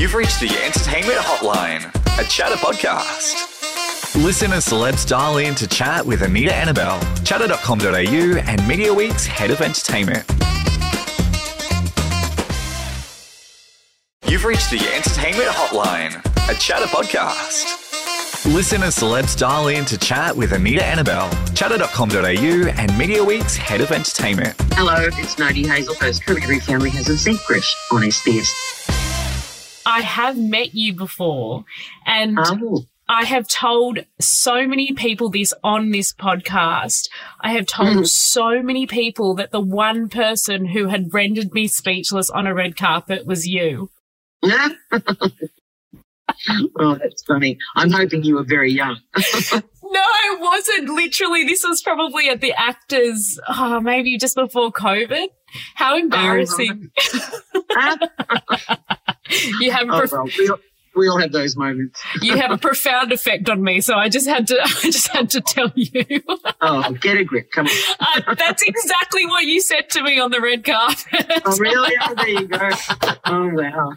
You've reached the Entertainment Hotline, a Chattr podcast. Listen celebs dial in to chat with Anita Anabel, chattr.com.au, and Mediaweek's head of entertainment. You've reached the Entertainment Hotline, a Chattr podcast. Listen celebs dial in to chat with Anita Anabel, chattr.com.au, and Mediaweek's head of entertainment. Hello, it's Noni Hazlehurst Every Family Has a Secret on SBS. I have met you before, and Oh, I have told so many people this on this podcast. I have told Mhm. so many people that the one person who had rendered me speechless on a red carpet was you. Yeah. oh, that's funny. I'm hoping you were very young. No, I wasn't. Literally, this was probably at the actors, oh, maybe just before COVID. How embarrassing. you have a Oh, prof- well, we all, we all have those moments. you have a profound effect on me, so I just had to I just had to tell you. Oh, get a grip. Come on. Uh, that's exactly what you said to me on the red carpet. Oh, really? Oh, there you go. Oh, wow.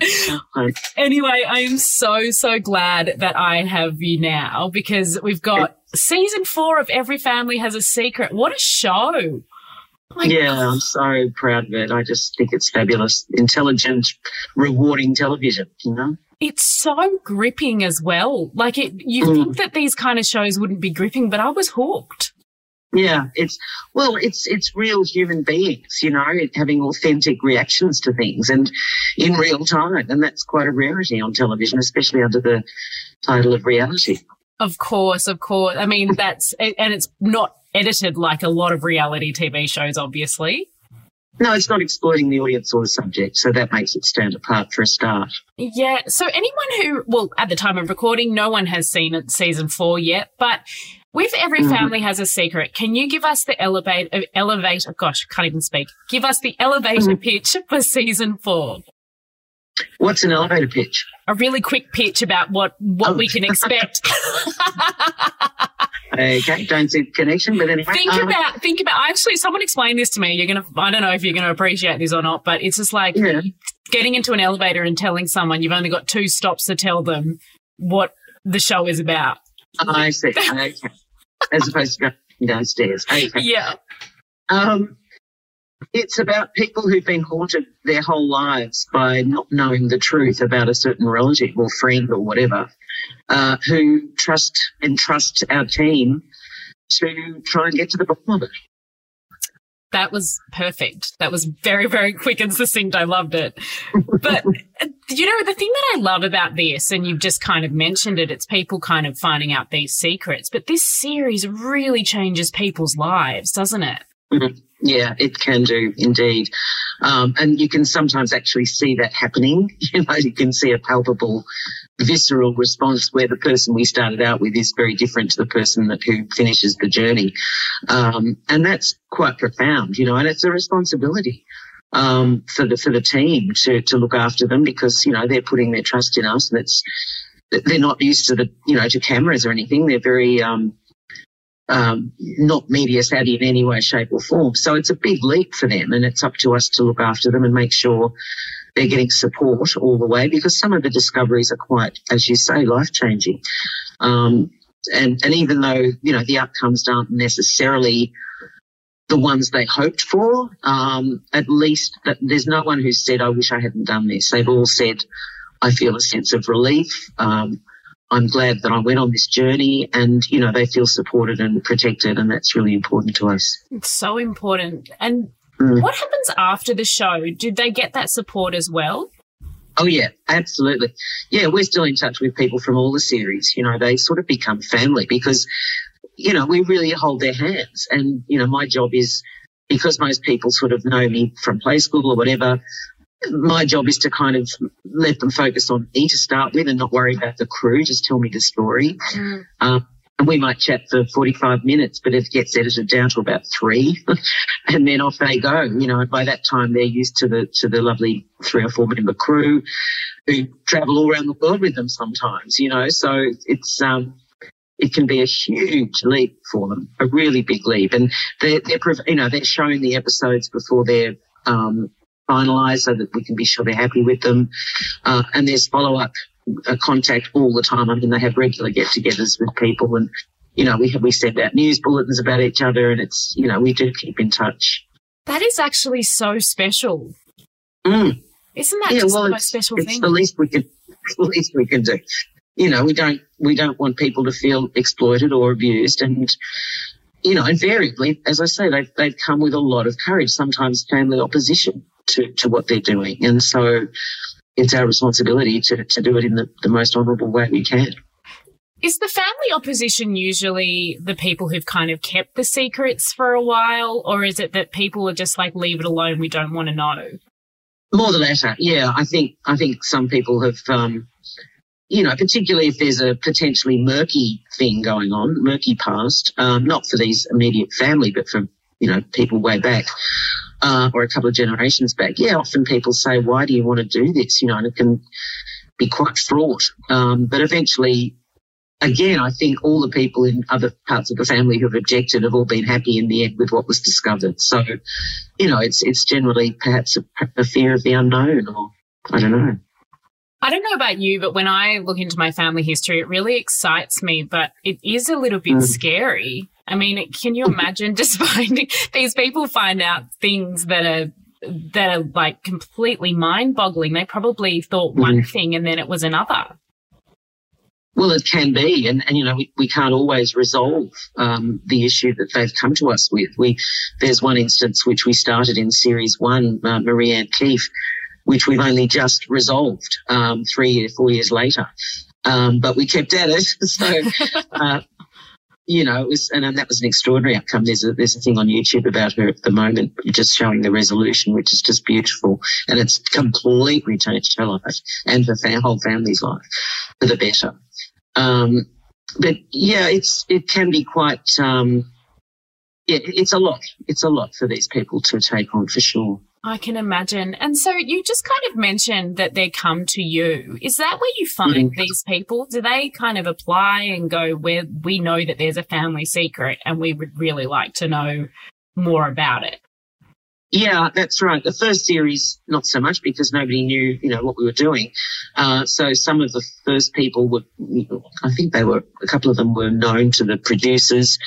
Anyway, I am so, so glad that I have you now because we've got season four of Every Family Has a Secret. What a show! Yeah, I'm so proud of it. I just think it's fabulous. Intelligent, rewarding television, you know? It's so gripping as well. Like it, you Mm. think that these kind of shows wouldn't be gripping, but I was hooked. Yeah, it's well, it's it's real human beings, you know, having authentic reactions to things and in real time, and that's quite a rarity on television, especially under the title of reality. Of course, of course. I mean, that's, and it's not edited like a lot of reality TV shows, obviously. No, it's not exploiting the audience or the subject, so that makes it stand apart for a start. Yeah. So anyone who, well, at the time of recording, no one has seen it season four yet, but with every Mhm. family has a secret. Can you give us the elevate, uh, elevator? Gosh, can't even speak. Give us the elevator pitch for season four. What's an elevator pitch? A really quick pitch about what, what Oh. we can expect. Okay, don't see connection, but anyway. think um, about, think about, actually, someone explained this to me. You're going to, I don't know if you're going to appreciate this or not, but it's just like Yeah. getting into an elevator and telling someone you've only got two stops to tell them what the show is about. I see. Okay. As opposed to going downstairs. Okay. Yeah. Um, it's about people who've been haunted their whole lives by not knowing the truth about a certain relative or friend or whatever, uh, who trust and trust our team to try and get to the bottom of it. That was perfect. That was very, very quick and succinct. I loved it. But uh, you know, the thing that I love about this, and you've just kind of mentioned it, it's people kind of finding out these secrets. But this series really changes people's lives, doesn't it? Yeah, it can do indeed. Um, and you can sometimes actually see that happening. You know, you can see a palpable, visceral response where the person we started out with is very different to the person that who finishes the journey. Um, and that's quite profound, you know, and it's a responsibility. Um, for the for the team to to look after them because you know they're putting their trust in us and it's they're not used to the you know to cameras or anything they're very um, um, not media savvy in any way, shape, or form. So it's a big leap for them, and it's up to us to look after them and make sure they're getting support all the way because some of the discoveries are quite, as you say, life changing. Um, and, and even though, you know, the outcomes aren't necessarily the ones they hoped for, um, at least there's no one who's said, I wish I hadn't done this. They've all said, I feel a sense of relief. Um, I'm glad that I went on this journey and, you know, they feel supported and protected and that's really important to us. It's so important. And Mm. what happens after the show? Did they get that support as well? Oh yeah, absolutely. Yeah, we're still in touch with people from all the series. You know, they sort of become family because, you know, we really hold their hands. And, you know, my job is because most people sort of know me from play school or whatever, my job is to kind of let them focus on me to start with and not worry about the crew. Just tell me the story. Um, and we might chat for 45 minutes, but it gets edited down to about three and then off they go. You know, by that time they're used to the, to the lovely three or four member crew who travel all around the world with them sometimes, you know, so it's, um, it can be a huge leap for them, a really big leap. And they're, they're, you know, they're showing the episodes before they're, um, finalised so that we can be sure they're happy with them. Uh, and there's follow up uh, contact all the time. I mean, they have regular get togethers with people and, you know, we have, we send out news bulletins about each other and it's, you know, we do keep in touch. That is actually so special. Mm. Isn't that yeah, just well, the most special it's thing? the least we can, the least we can do. You know, we don't, we don't want people to feel exploited or abused and, you know, invariably, as I say, they've, they've come with a lot of courage, sometimes family opposition to, to what they're doing. And so it's our responsibility to, to do it in the, the most honourable way we can. Is the family opposition usually the people who've kind of kept the secrets for a while, or is it that people are just like, leave it alone, we don't want to know? More the latter, yeah. I think I think some people have, um, you know, particularly if there's a potentially murky thing going on, murky past, um, not for these immediate family, but for you know people way back uh, or a couple of generations back. Yeah, often people say, "Why do you want to do this?" You know, and it can be quite fraught. Um, but eventually, again, I think all the people in other parts of the family who have objected have all been happy in the end with what was discovered. So, you know, it's it's generally perhaps a, a fear of the unknown, or I don't know. I don't know about you, but when I look into my family history, it really excites me, but it is a little bit mm. scary I mean, can you imagine just finding these people find out things that are that are like completely mind boggling? They probably thought one mm. thing and then it was another. Well, it can be, and, and you know we, we can't always resolve um, the issue that they've come to us with. We there's one instance which we started in series one, uh, Marie-Anne Keefe, which we've only just resolved um, three or four years later. Um, but we kept at it. So uh, you know, it was, and, and that was an extraordinary outcome. There's a, there's a thing on YouTube about her at the moment, just showing the resolution, which is just beautiful. And it's completely changed her life and her whole family's life for the better. Um, but yeah, it's, it can be quite, um, yeah, it's a lot. It's a lot for these people to take on for sure. I can imagine. And so you just kind of mentioned that they come to you. Is that where you find mm-hmm. these people? Do they kind of apply and go where we know that there's a family secret and we would really like to know more about it? Yeah, that's right. The first series, not so much because nobody knew, you know, what we were doing. Uh, so some of the first people were, I think they were, a couple of them were known to the producers,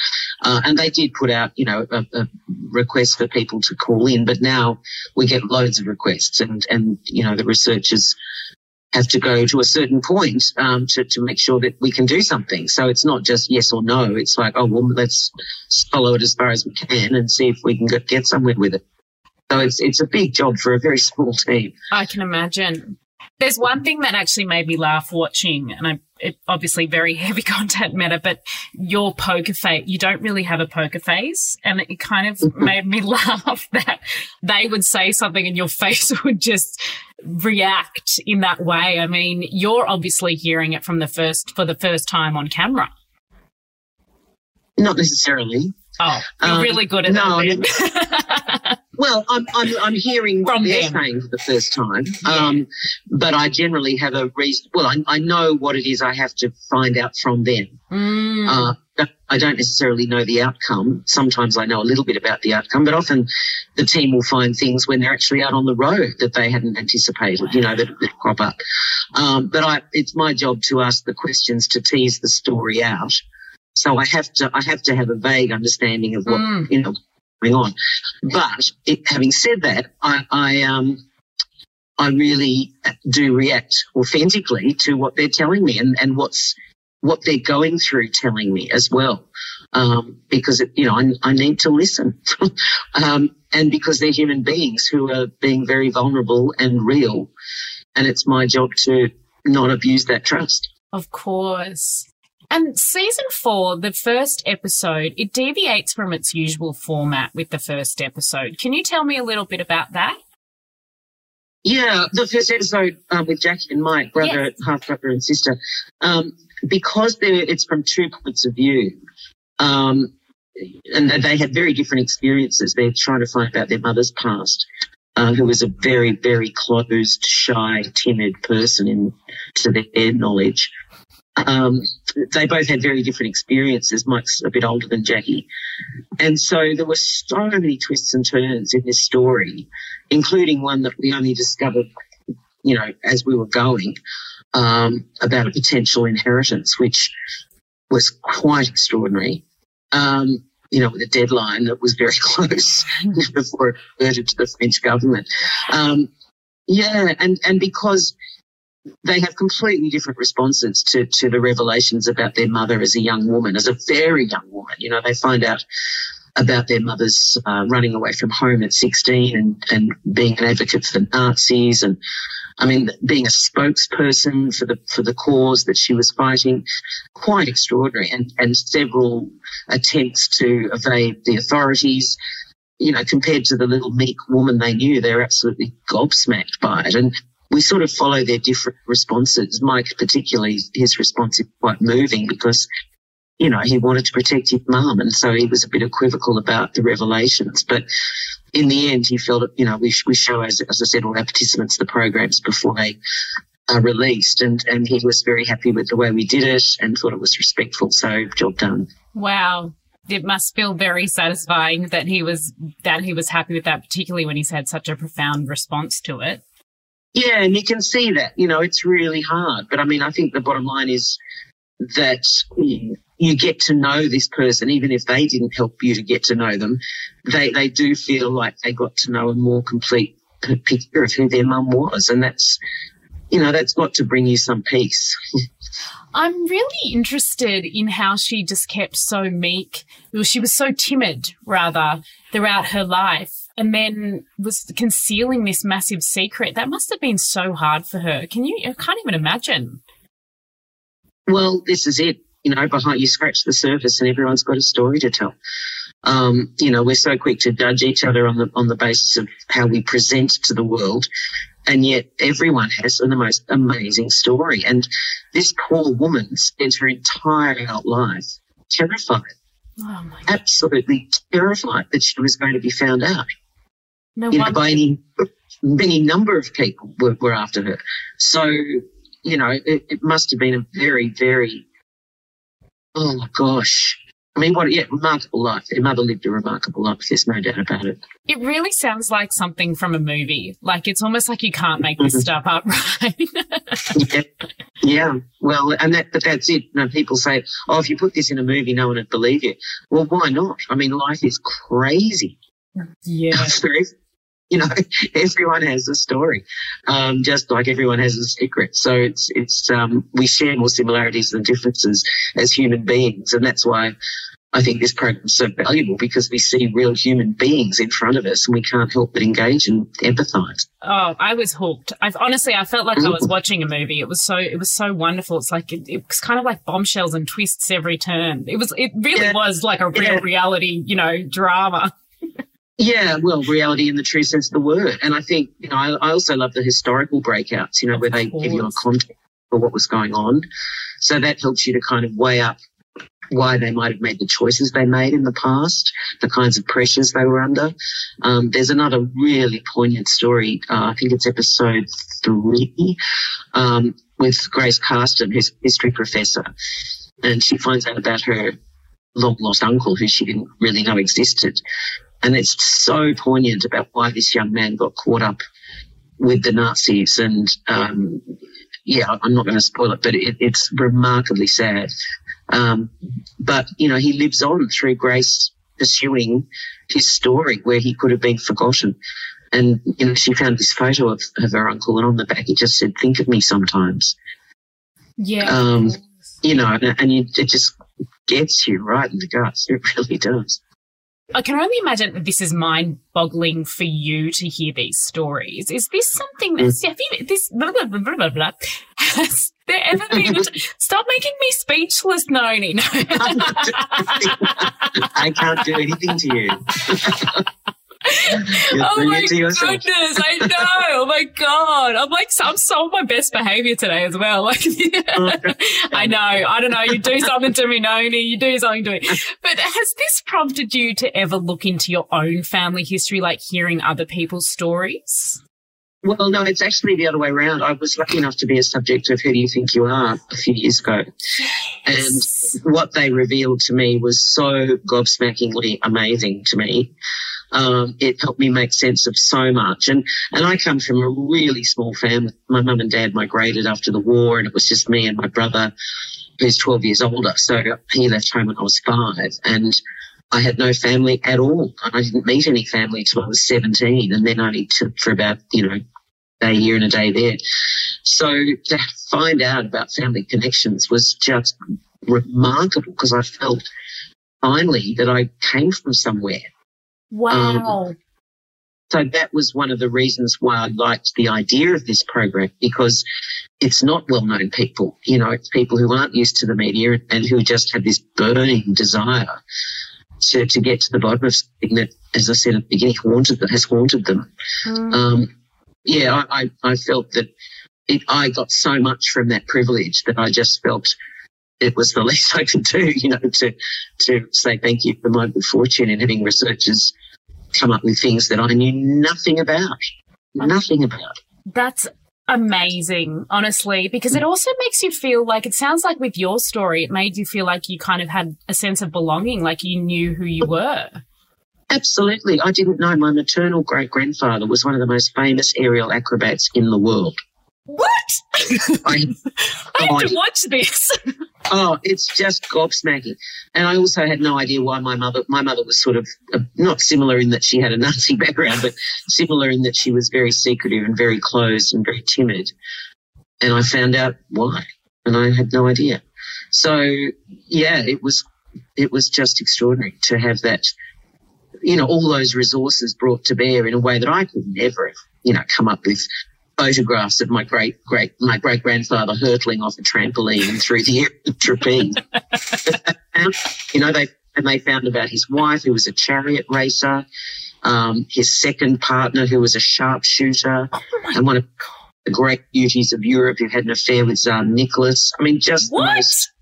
uh, and they did put out, you know, a, a, request for people to call in. But now we get loads of requests, and and you know, the researchers have to go to a certain point um, to, to make sure that we can do something. So it's not just yes or no. It's like, oh, well, let's follow it as far as we can and see if we can get, get somewhere with it. So it's it's a big job for a very small team. I can imagine. There's one thing that actually made me laugh watching, and I it, obviously very heavy content matter, but your poker face, you don't really have a poker face. And it kind of made me laugh that they would say something and your face would just react in that way. I mean, you're obviously hearing it from the first, for the first time on camera. Not necessarily. Oh, you're um, really good at no, that. Well, I'm, I'm, I'm hearing From what they're them. saying for the first time. Yeah. Um, but I generally have a reason. Well, I, I know what it is I have to find out from them. Mm. Uh, I don't necessarily know the outcome. Sometimes I know a little bit about the outcome, but often the team will find things when they're actually out on the road that they hadn't anticipated, you know, that, that crop up. Um, but I, it's my job to ask the questions to tease the story out. So I have to, I have to have a vague understanding of what, mm. you know, going on. But it, having said that, I, I, um, I really do react authentically to what they're telling me and, and what's, what they're going through telling me as well. Um, because, it, you know, I, I, need to listen. um, and because they're human beings who are being very vulnerable and real. And it's my job to not abuse that trust. Of course. And season four, the first episode, it deviates from its usual format with the first episode. Can you tell me a little bit about that? Yeah, the first episode um, with Jackie and Mike, brother, yes. half brother and sister, um, because it's from two points of view, um, and they had very different experiences. They're trying to find out their mother's past, uh, who was a very, very closed, shy, timid person in to their knowledge. Um, they both had very different experiences. Mike's a bit older than Jackie. And so there were so many twists and turns in this story, including one that we only discovered, you know, as we were going, um, about a potential inheritance, which was quite extraordinary. Um, you know, with a deadline that was very close before it reverted to the French government. Um, yeah, and, and because they have completely different responses to, to the revelations about their mother as a young woman, as a very young woman. You know, they find out about their mothers uh, running away from home at 16 and, and being an advocate for the Nazis and I mean, being a spokesperson for the for the cause that she was fighting, quite extraordinary, and and several attempts to evade the authorities. You know, compared to the little meek woman they knew, they're absolutely gobsmacked by it. And we sort of follow their different responses. Mike, particularly, his response is quite moving because, you know, he wanted to protect his mum. And so he was a bit equivocal about the revelations. But in the end, he felt, you know, we, we show, as, as I said, all our participants the programs before they are released. And, and he was very happy with the way we did it and thought it was respectful. So job done. Wow. It must feel very satisfying that he was that he was happy with that, particularly when he's had such a profound response to it. Yeah, and you can see that. You know, it's really hard. But I mean, I think the bottom line is that you get to know this person, even if they didn't help you to get to know them. They they do feel like they got to know a more complete picture of who their mum was, and that's you know that's got to bring you some peace. I'm really interested in how she just kept so meek. Well, she was so timid, rather, throughout her life, and then was concealing this massive secret. That must have been so hard for her. Can you? I can't even imagine. Well, this is it you know, behind you scratch the surface and everyone's got a story to tell. Um, you know, we're so quick to judge each other on the on the basis of how we present to the world, and yet everyone has the most amazing story. And this poor woman spent her entire life terrified, oh absolutely terrified that she was going to be found out. No you know, by any any number of people were, were after her. So you know, it, it must have been a very, very Oh my gosh. I mean, what, yeah, remarkable life. Their mother lived a remarkable life. There's no doubt about it. It really sounds like something from a movie. Like it's almost like you can't make this mm-hmm. stuff up, right? yeah. yeah. Well, and that, but that's it. You know, people say, oh, if you put this in a movie, no one would believe you. Well, why not? I mean, life is crazy. Yeah. you know, everyone has a story, um, just like everyone has a secret. So it's, it's, um, we share more similarities than differences as human beings. And that's why I think this program is so valuable because we see real human beings in front of us and we can't help but engage and empathize. Oh, I was hooked. I've honestly, I felt like I was watching a movie. It was so, it was so wonderful. It's like, it, it was kind of like bombshells and twists every turn. It was, it really yeah. was like a real yeah. reality, you know, drama. Yeah, well, reality in the true sense of the word. And I think, you know, I, I also love the historical breakouts, you know, where they give you a context for what was going on. So that helps you to kind of weigh up why they might have made the choices they made in the past, the kinds of pressures they were under. Um, there's another really poignant story. Uh, I think it's episode three um, with Grace Carston, who's a history professor, and she finds out about her long lost uncle, who she didn't really know existed. And it's so poignant about why this young man got caught up with the Nazis. And um, yeah, I'm not going to spoil it, but it, it's remarkably sad. Um, but, you know, he lives on through Grace pursuing his story where he could have been forgotten. And, you know, she found this photo of, of her uncle, and on the back it just said, Think of me sometimes. Yeah. Um, you know, and, and it just gets you right in the guts. It really does. I can only imagine that this is mind boggling for you to hear these stories. Is this something that's, have you, this, blah, blah, blah, blah, blah, has there ever been, stop making me speechless, Noni. No. I can't do anything to you. oh my goodness, I know. Oh my god, I'm like, I'm so on my best behavior today as well. Like, I know. I don't know. You do something to me, Noni. You do something to me. But has this prompted you to ever look into your own family history, like hearing other people's stories? Well, no, it's actually the other way around. I was lucky enough to be a subject of Who Do You Think You Are a few years ago. Yes. And what they revealed to me was so gobsmackingly amazing to me. Um, it helped me make sense of so much. And, and I come from a really small family. My mum and dad migrated after the war and it was just me and my brother who's 12 years older. So he left home when I was five and I had no family at all. And I didn't meet any family until I was 17 and then only to, for about, you know, a year and a day there. So to find out about family connections was just remarkable because I felt finally that I came from somewhere. Wow. Um, so that was one of the reasons why I liked the idea of this program because it's not well known people. You know, it's people who aren't used to the media and who just have this burning desire to, to get to the bottom of something that, as I said at the beginning, haunted that has haunted them. Mm. Um, yeah, I, I, I, felt that it, I got so much from that privilege that I just felt it was the least I could do, you know, to to say thank you for my good fortune in having researchers come up with things that I knew nothing about, nothing about. That's amazing, honestly, because it also makes you feel like it sounds like with your story, it made you feel like you kind of had a sense of belonging, like you knew who you were. Absolutely. I didn't know my maternal great grandfather was one of the most famous aerial acrobats in the world. What? I, I have to watch this. oh, it's just gobsmacking. And I also had no idea why my mother, my mother was sort of uh, not similar in that she had a Nazi background, but similar in that she was very secretive and very closed and very timid. And I found out why, and I had no idea. So yeah, it was, it was just extraordinary to have that you know, all those resources brought to bear in a way that I could never, you know, come up with photographs of my great great my great grandfather hurtling off a trampoline through the trapeze. you know, they and they found about his wife who was a chariot racer, um, his second partner who was a sharpshooter, oh and one of the great beauties of Europe who had an affair with Tsar Nicholas. I mean, just what? Most,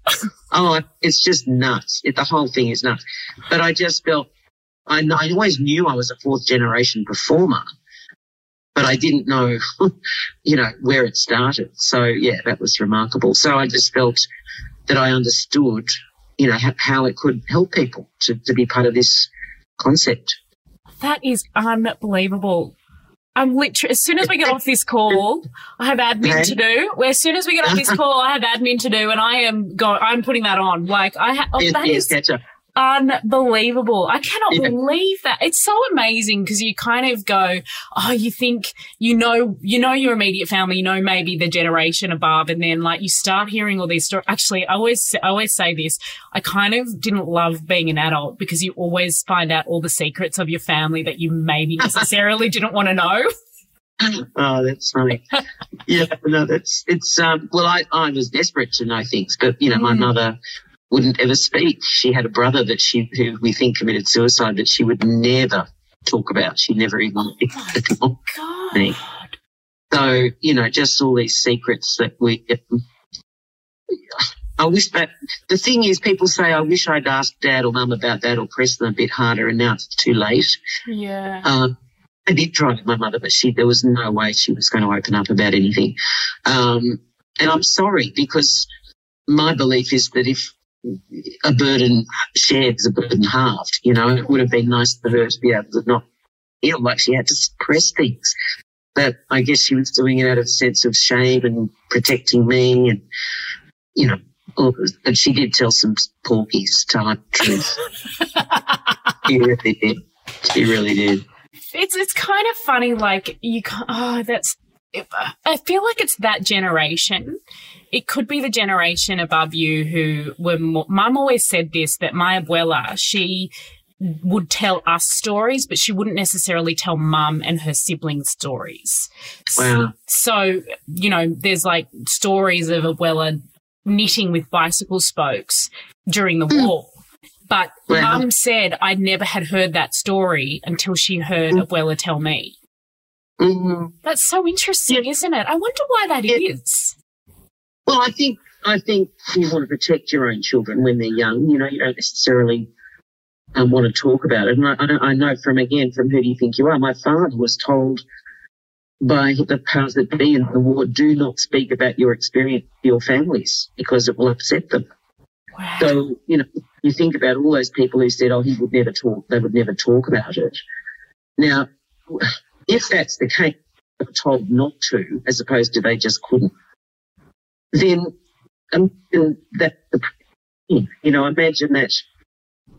oh, it's just nuts. It, the whole thing is nuts. But I just felt I, I always knew I was a fourth generation performer but I didn't know, you know, where it started. So yeah, that was remarkable. So I just felt that I understood, you know, how it could help people to, to be part of this concept. That is unbelievable. I'm literally, as soon as we get off this call, I have admin to do. As soon as we get off this call, I have admin to do and I am going, I'm putting that on. Like I have, oh, that is, unbelievable. I cannot yeah. believe that. It's so amazing because you kind of go, oh, you think you know, you know your immediate family, you know maybe the generation above, and then like you start hearing all these stories. Actually, I always, I always say this. I kind of didn't love being an adult because you always find out all the secrets of your family that you maybe necessarily didn't want to know. oh, that's funny. yeah, no, that's it's. Um, well, I I was desperate to know things, but you know, mm. my mother wouldn't ever speak. She had a brother that she, who we think committed suicide, that she would never talk about. She never even oh God. me. So, you know, just all these secrets that we, I wish that the thing is, people say, I wish I'd asked dad or mum about that or pressed them a bit harder, and now it's too late. Yeah. Um, I did try with my mother, but she, there was no way she was going to open up about anything. Um, and I'm sorry because my belief is that if a burden shared is a burden halved. You know, it would have been nice for her to be able to not feel like she had to suppress things. But I guess she was doing it out of a sense of shame and protecting me and, you know, but she did tell some porkies type truth. she really did. She really did. It's it's kind of funny, like you. Oh, that's. I feel like it's that generation it could be the generation above you who were more, mum always said this, that my abuela, she would tell us stories, but she wouldn't necessarily tell mum and her siblings stories. Wow. So, you know, there's like stories of abuela knitting with bicycle spokes during the mm. war. But wow. mum said I never had heard that story until she heard mm. abuela tell me. Mm-hmm. That's so interesting, yeah. isn't it? I wonder why that yeah. is. Well, I think I think you want to protect your own children when they're young. You know, you don't necessarily um, want to talk about it. And I, I, know from again from who do you think you are? My father was told by the powers that be in the war, do not speak about your experience to your families because it will upset them. Wow. So, you know, you think about all those people who said, oh, he would never talk, they would never talk about it. Now, if that's the case, told not to, as opposed to they just couldn't, then um, that, you know, imagine that,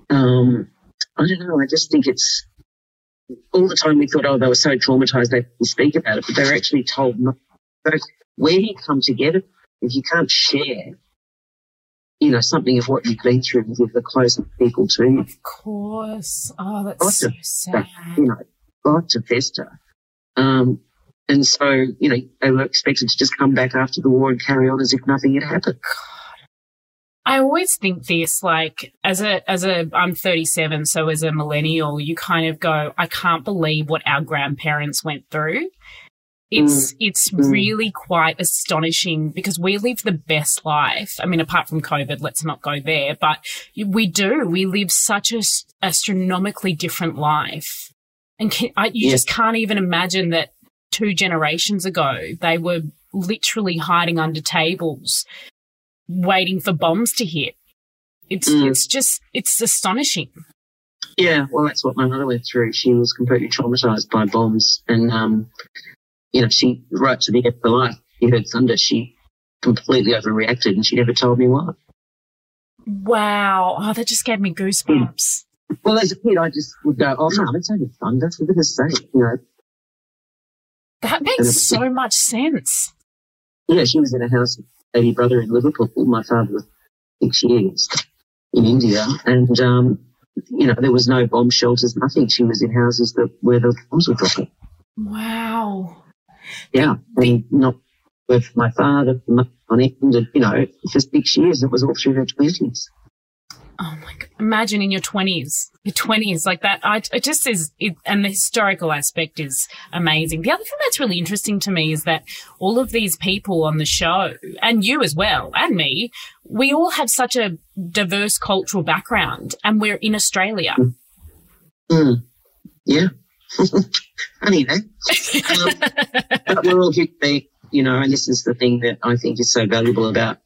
um, I don't know, I just think it's, all the time we thought, oh, they were so traumatized they couldn't speak about it, but they're actually told not. So where do you come together, if you can't share, you know, something of what you've been through with the closest people to you, Of course. Oh, that's so sad. you know, got to fester. Um, and so, you know, they were expected to just come back after the war and carry on as if nothing had happened. I always think this like as a as a I'm 37 so as a millennial you kind of go I can't believe what our grandparents went through. It's it's Mm. really quite astonishing because we live the best life. I mean apart from covid let's not go there but we do we live such a astronomically different life. And can, I, you Yeah. just can't even imagine that two generations ago they were literally hiding under tables waiting for bombs to hit. It's Mm. it's just it's astonishing. Yeah, well, that's what my mother went through. She was completely traumatized by bombs, and um, you know, she right to the end of her life, she heard thunder. She completely overreacted, and she never told me why. Wow. Oh, that just gave me goosebumps. Well, as a kid, I just would go, "Oh, no, it's only thunder, for goodness sake," you know. That makes so much sense. Yeah, she was in a house with a baby brother in Liverpool. My father was six years in India, and um, you know, there was no bomb shelters, nothing. She was in houses that where the bombs were dropping. Wow. Yeah, and not with my father on it, and you know, for six years, it was all through her twenties. Oh my god. Imagine in your 20s. Your 20s like that. I it just is it, and the historical aspect is amazing. The other thing that's really interesting to me is that all of these people on the show and you as well and me, we all have such a diverse cultural background and we're in Australia. Mm. Yeah, funny that. Um, but we're all human you know, and this is the thing that I think is so valuable about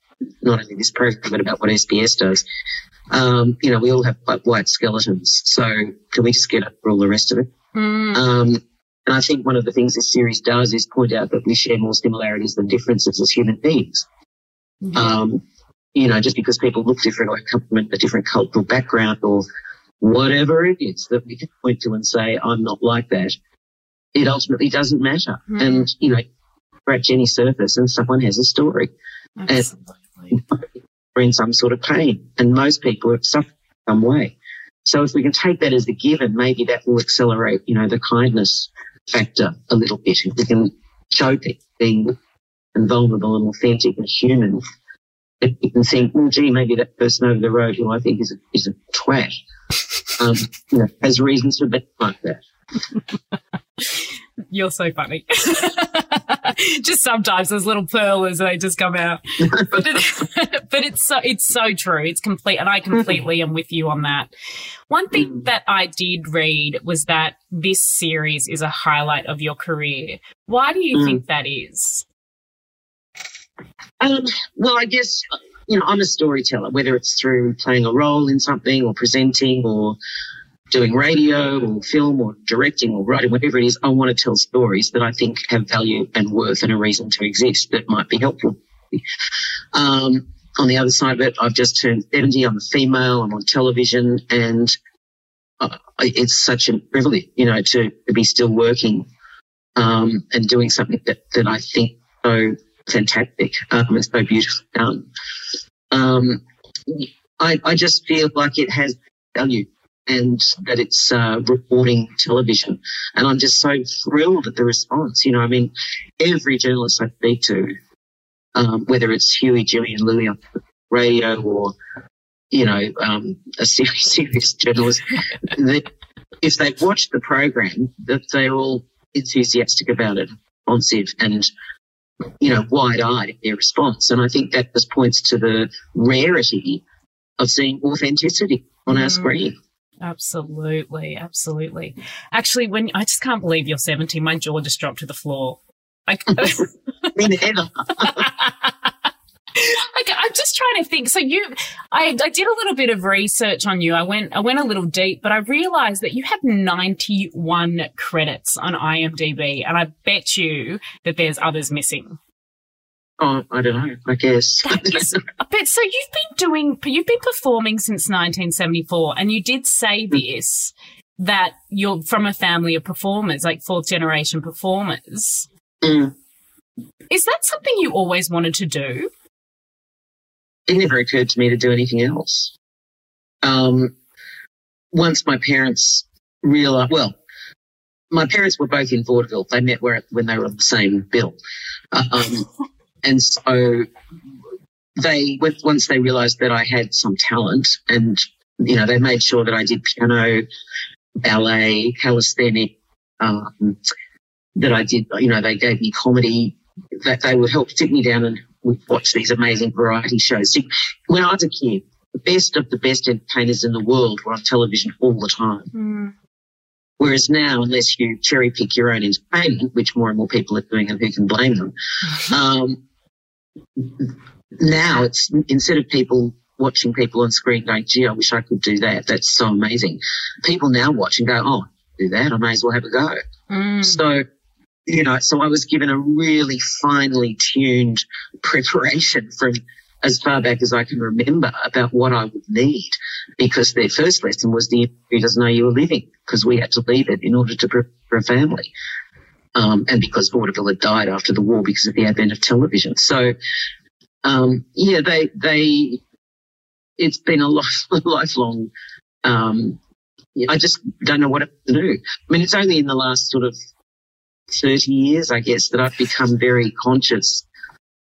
not only this program but about what SBS does. Um, you know, we all have white, white skeletons, so can we just get over all the rest of it? Mm, Um, and I think one of the things this series does is point out that we share more similarities than differences as human beings. yeah. Um, you know, just because people look different or come from a different cultural background or whatever it is that we can point to and say, I'm not like that, it ultimately doesn't matter. Hmm. And, you know, scratch any surface and someone has a story Absolutely. Or in some sort of pain. And most people have suffered some way. So if we can take that as a given, maybe that will accelerate, you know, the kindness factor a little bit. If we can show people being vulnerable and authentic and human, if you can think, well, gee, maybe that person over the road who I think is a, is a twat, um, you know, has reasons for being like that. You're so funny. just sometimes those little pearlers they just come out. but, it, but it's so it's so true. It's complete, and I completely am with you on that. One thing Mm. that I did read was that this series is a highlight of your career. Why do you Mm. think that is? Um, well, I guess, you know, I'm a storyteller, whether it's through playing a role in something or presenting or doing radio or film or directing or writing, whatever it is, I want to tell stories that I think have value and worth and a reason to exist that might be helpful. Um, on the other side of it, I've just turned 70. I'm a female. I'm on television and uh, it's such a privilege, you know, to, to be still working um, and doing something that, that I think so fantastic um, and so beautifully done. Um, I, I just feel like it has value and that it's uh, rewarding television. And I'm just so thrilled at the response. You know, I mean, every journalist I speak to, um, whether it's Huey, Gillian, Lily on radio or, you know, um, a serious, serious journalist, that if they've watched the program, that they're all enthusiastic about it, responsive and you know, wide-eyed in their response. And I think that just points to the rarity of seeing authenticity on our Mm. screen. Absolutely, absolutely. Actually, when I just can't believe you're 70, my jaw just dropped to the floor. Like, Me neither. I'm just trying to think. So you, I, I did a little bit of research on you. I went, I went a little deep, but I realized that you have 91 credits on IMDb, and I bet you that there's others missing. Oh, I don't know. I guess. Is, but so you've been doing, you've been performing since 1974, and you did say this that you're from a family of performers, like fourth generation performers. Mm. Is that something you always wanted to do? it never occurred to me to do anything else. Um, once my parents realized, well, my parents were both in vaudeville. They met where, when they were on the same bill. Um, and so they, once they realized that I had some talent and, you know, they made sure that I did piano, ballet, calisthenic, um, that I did, you know, they gave me comedy, that they would help sit me down and watch these amazing variety shows. See, when I was a kid, the best of the best entertainers in the world were on television all the time. Mm. Whereas now, unless you cherry pick your own entertainment, which more and more people are doing, and who can blame them, um, now it's instead of people watching people on screen going, gee, I wish I could do that. That's so amazing. People now watch and go, oh, do that. I may as well have a go. Mm. So you know, so I was given a really finely tuned preparation from as far back as I can remember about what I would need because their first lesson was the interview doesn't know you were living because we had to leave it in order to prepare for a family. Um, and because vaudeville had died after the war because of the advent of television. So, um, yeah, they, they, it's been a life, lifelong, um, I just don't know what to do. I mean, it's only in the last sort of 30 years, I guess, that I've become very conscious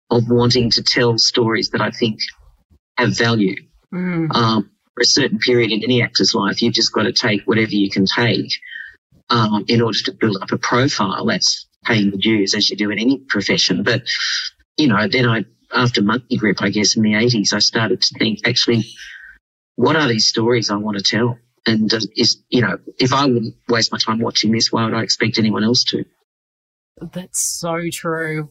of wanting to tell stories that I think have value. Mm. Um, for a certain period in any actor's life, you've just got to take whatever you can take um, in order to build up a profile. That's paying the dues as you do in any profession. But, you know, then I, after Monkey Grip, I guess in the 80s, I started to think actually, what are these stories I want to tell? And is, you know, if I wouldn't waste my time watching this, why would I expect anyone else to? That's so true.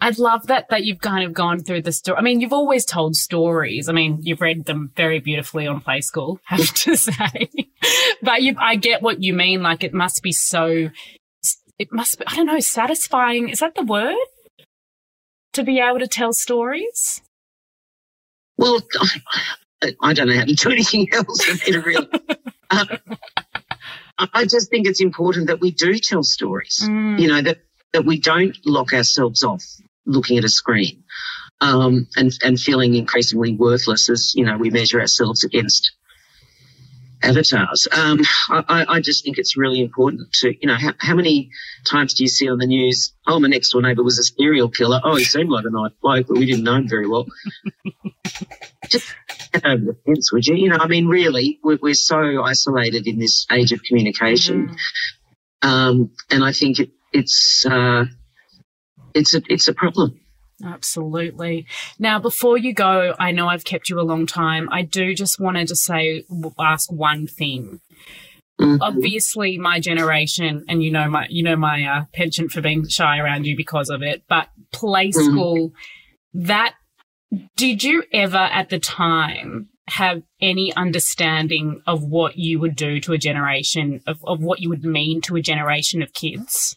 I love that that you've kind of gone through the story. I mean, you've always told stories. I mean, you've read them very beautifully on Play School, have to say. but you, I get what you mean. Like, it must be so. It must be. I don't know. Satisfying. Is that the word? To be able to tell stories. Well, I, I don't know how to do anything else. really. uh, I just think it's important that we do tell stories. Mm. You know that that we don't lock ourselves off looking at a screen um, and, and feeling increasingly worthless as, you know, we measure ourselves against avatars. Um, I, I, just think it's really important to, you know, how, how, many times do you see on the news, oh, my next door neighbour was a serial killer. Oh, he seemed like a nice bloke, but we didn't know him very well. just get over the fence, would you? You know, I mean, really, we're, we're so isolated in this age of communication. Mm. Um, and I think it, it's uh, it's a it's a problem. Absolutely. Now, before you go, I know I've kept you a long time. I do just wanted to just say, ask one thing. Mm-hmm. Obviously, my generation, and you know my, you know my uh, penchant for being shy around you because of it. But play mm-hmm. school, mm-hmm. that did you ever at the time have any understanding of what you would do to a generation of, of what you would mean to a generation of kids?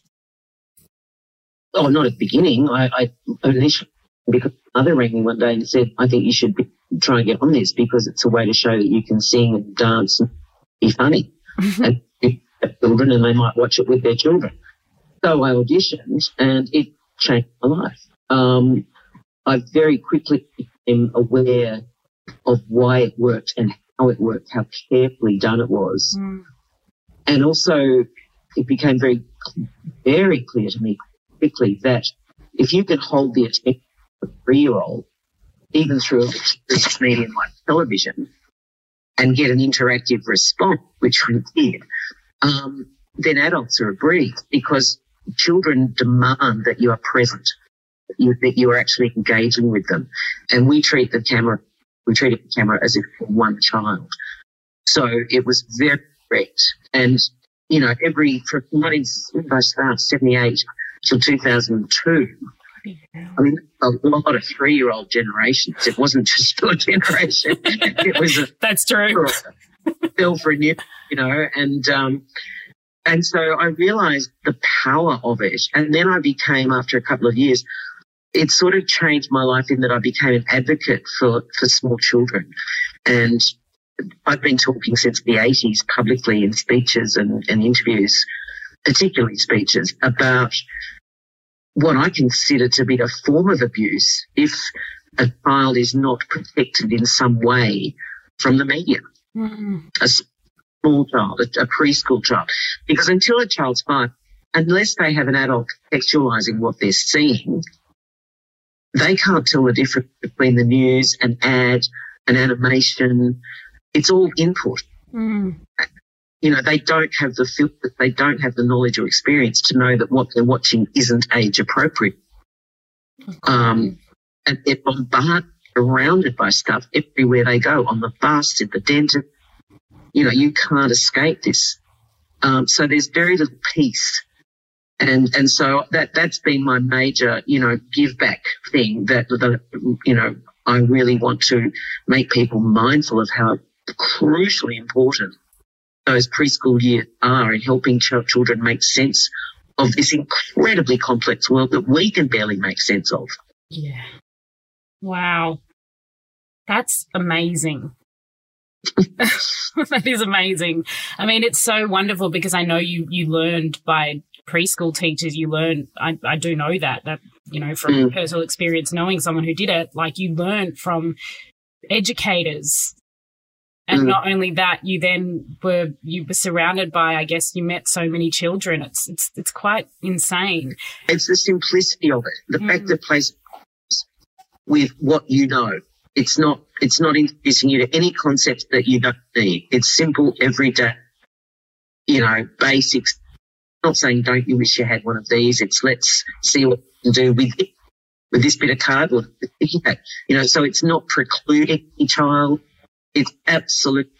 Oh, not at the beginning. I, I initially, because mother rang me one day and said, I think you should be, try and get on this because it's a way to show that you can sing and dance and be funny. Mm-hmm. and children and they might watch it with their children. So I auditioned and it changed my life. Um, I very quickly became aware of why it worked and how it worked, how carefully done it was. Mm. And also it became very, very clear to me quickly that if you can hold the attention of a three year old, even through a medium like television, and get an interactive response, which we did, um, then adults are aggrieved because children demand that you are present, that you, that you are actually engaging with them. And we treat the camera, we treat the camera as if one child. So it was very direct. And, you know, every, from 1978 till 2002, I mean, a lot of three year old generations. It wasn't just your generation. it was a. That's true. Fell for a new, you know, and, um, and so I realized the power of it. And then I became, after a couple of years, it sort of changed my life in that I became an advocate for, for small children. And I've been talking since the 80s publicly in speeches and, and interviews, particularly speeches, about what I consider to be a form of abuse if a child is not protected in some way from the media. Mm. A small child, a, a preschool child. Because until a child's five, unless they have an adult contextualizing what they're seeing, they can't tell the difference between the news, an ad, an animation. It's all input. Mm. You know, they don't have the filter, they don't have the knowledge or experience to know that what they're watching isn't age appropriate. Um, and they're bombarded, surrounded by stuff everywhere they go on the bus, at the dentist. You know, you can't escape this. Um, so there's very little peace and and so that that's been my major you know give back thing that that you know I really want to make people mindful of how crucially important those preschool years are in helping ch- children make sense of this incredibly complex world that we can barely make sense of. Yeah. Wow. That's amazing. that is amazing. I mean, it's so wonderful because I know you you learned by preschool teachers, you learn, I, I do know that, that, you know, from mm. personal experience, knowing someone who did it, like you learn from educators. And mm. not only that, you then were, you were surrounded by, I guess you met so many children. It's, it's, it's quite insane. It's the simplicity of it. The mm. fact that plays with what you know. It's not, it's not introducing you to any concepts that you don't need. It's simple, everyday, you know, basics not saying don't you wish you had one of these. It's let's see what we can do with it, with this bit of cardboard. You know, so it's not precluding a child. It's absolutely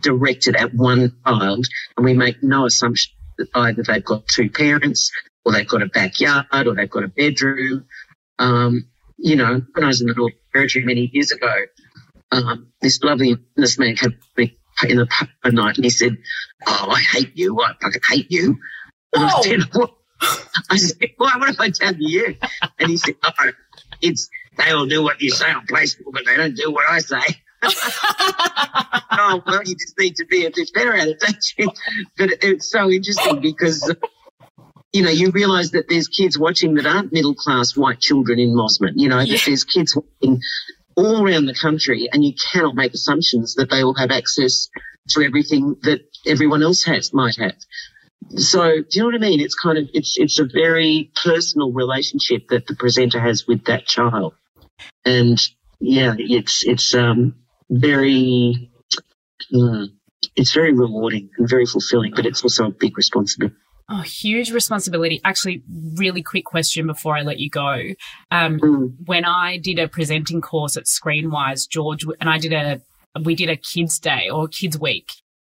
directed at one child, and we make no assumption that either they've got two parents, or they've got a backyard, or they've got a bedroom. Um, you know, when I was in the Northern Territory many years ago, um, this lovely businessman came to me in the pub at night and he said, Oh, I hate you. I fucking hate you. And I said, what? I said, Why? What have I done to you? And he said, Oh, it's, they all do what you say on Facebook, but they don't do what I say. oh, well, you just need to be a bit better at it, don't you? But it's so interesting because, you know, you realize that there's kids watching that aren't middle class white children in Mosman. You know, yeah. that there's kids watching all around the country, and you cannot make assumptions that they will have access to everything that everyone else has might have. So, do you know what I mean? It's kind of it's it's a very personal relationship that the presenter has with that child, and yeah, it's it's um very uh, it's very rewarding and very fulfilling, but it's also a big responsibility. Oh, huge responsibility. Actually, really quick question before I let you go. Um, mm. When I did a presenting course at Screenwise, George, and I did a, we did a kids day or kids week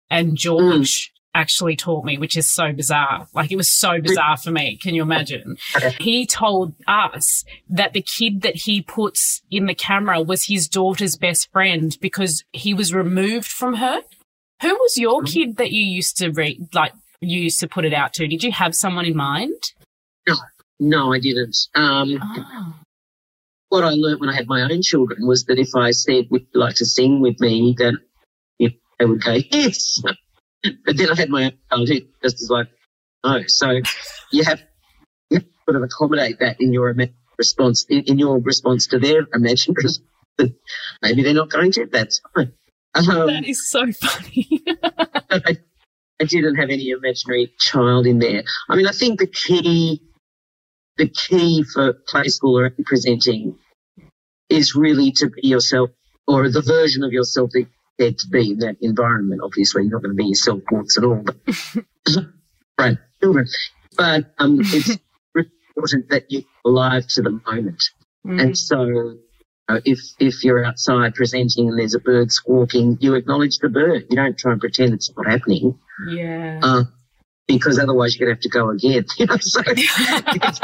and George mm. Actually taught me, which is so bizarre. Like it was so bizarre for me. Can you imagine? He told us that the kid that he puts in the camera was his daughter's best friend because he was removed from her. Who was your mm. kid that you used to read, like you used to put it out to? Did you have someone in mind? No, no, I didn't. Um, oh. What I learned when I had my own children was that if I said, would you like to sing with me, then they would go, yes. But then I had my own child just as like, no. So you have, you have to sort of accommodate that in your response, in, in your response to their imagined response. Maybe they're not going to, that's fine. Um, that is so funny. I, I didn't have any imaginary child in there. I mean, I think the key, the key for play school or presenting is really to be yourself or the version of yourself that to be that environment. Obviously, you're not going to be yourself once at all, but right, children. But um, it's important that you're alive to the moment. Mm. And so if if you're outside presenting and there's a bird squawking, you acknowledge the bird. You don't try and pretend it's not happening. Yeah. Uh, because otherwise you're going to have to go again. You know, so it's,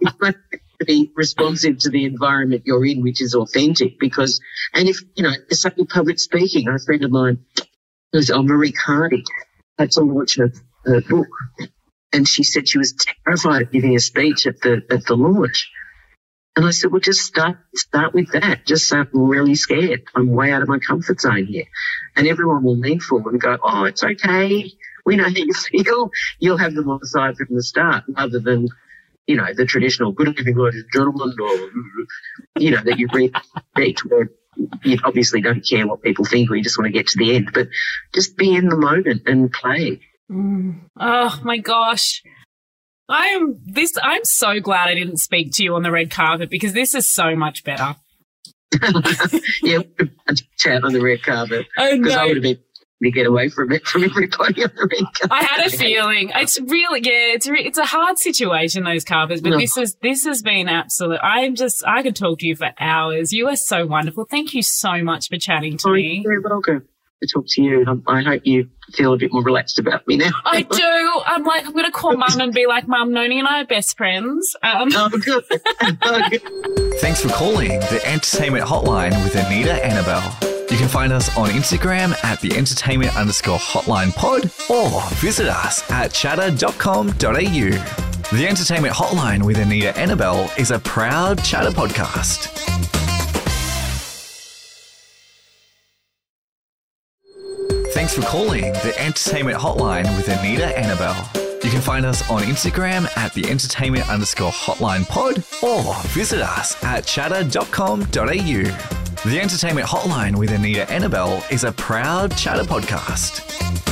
it's be responsive to the environment you're in, which is authentic. Because, and if you know, it's something public speaking. A friend of mine, who's oh, Marie Cardy, had to launch her, her book, and she said she was terrified of giving a speech at the at the launch. And I said, well, just start, start with that. Just say, I'm really scared. I'm way out of my comfort zone here. And everyone will lean forward and go, oh, it's okay. We know how you feel. You'll have them on the side from the start rather than, you know, the traditional good evening, ladies and gentlemen, or, you know, that you read where you obviously don't care what people think or you just want to get to the end, but just be in the moment and play. Mm. Oh my gosh. I am this. I'm so glad I didn't speak to you on the red carpet because this is so much better. yeah, chat on the red carpet because I would have been to get away from it from everybody on the red carpet. I had a feeling. It's really yeah. It's re- it's a hard situation those carpets, but no. this is this has been absolute. I'm just I could talk to you for hours. You are so wonderful. Thank you so much for chatting to oh, me. You're welcome to talk to you. And I hope you feel a bit more relaxed about me now. I do. I'm like, I'm going to call mum and be like, mum, Noni and I are best friends. Um. Oh, good. oh, good. Thanks for calling the Entertainment Hotline with Anita Anabel. Can find us on Instagram at the entertainment underscore hotline pod or visit us at chattr.com.au. The Entertainment Hotline with Anita Anabel is a proud Chattr podcast. Thanks for calling the Entertainment Hotline with Anita Anabel. You can find us on Instagram at the entertainment underscore hotline pod or visit us at chattr.com.au. The Entertainment Hotline with Anita Anabel is a proud Chattr podcast.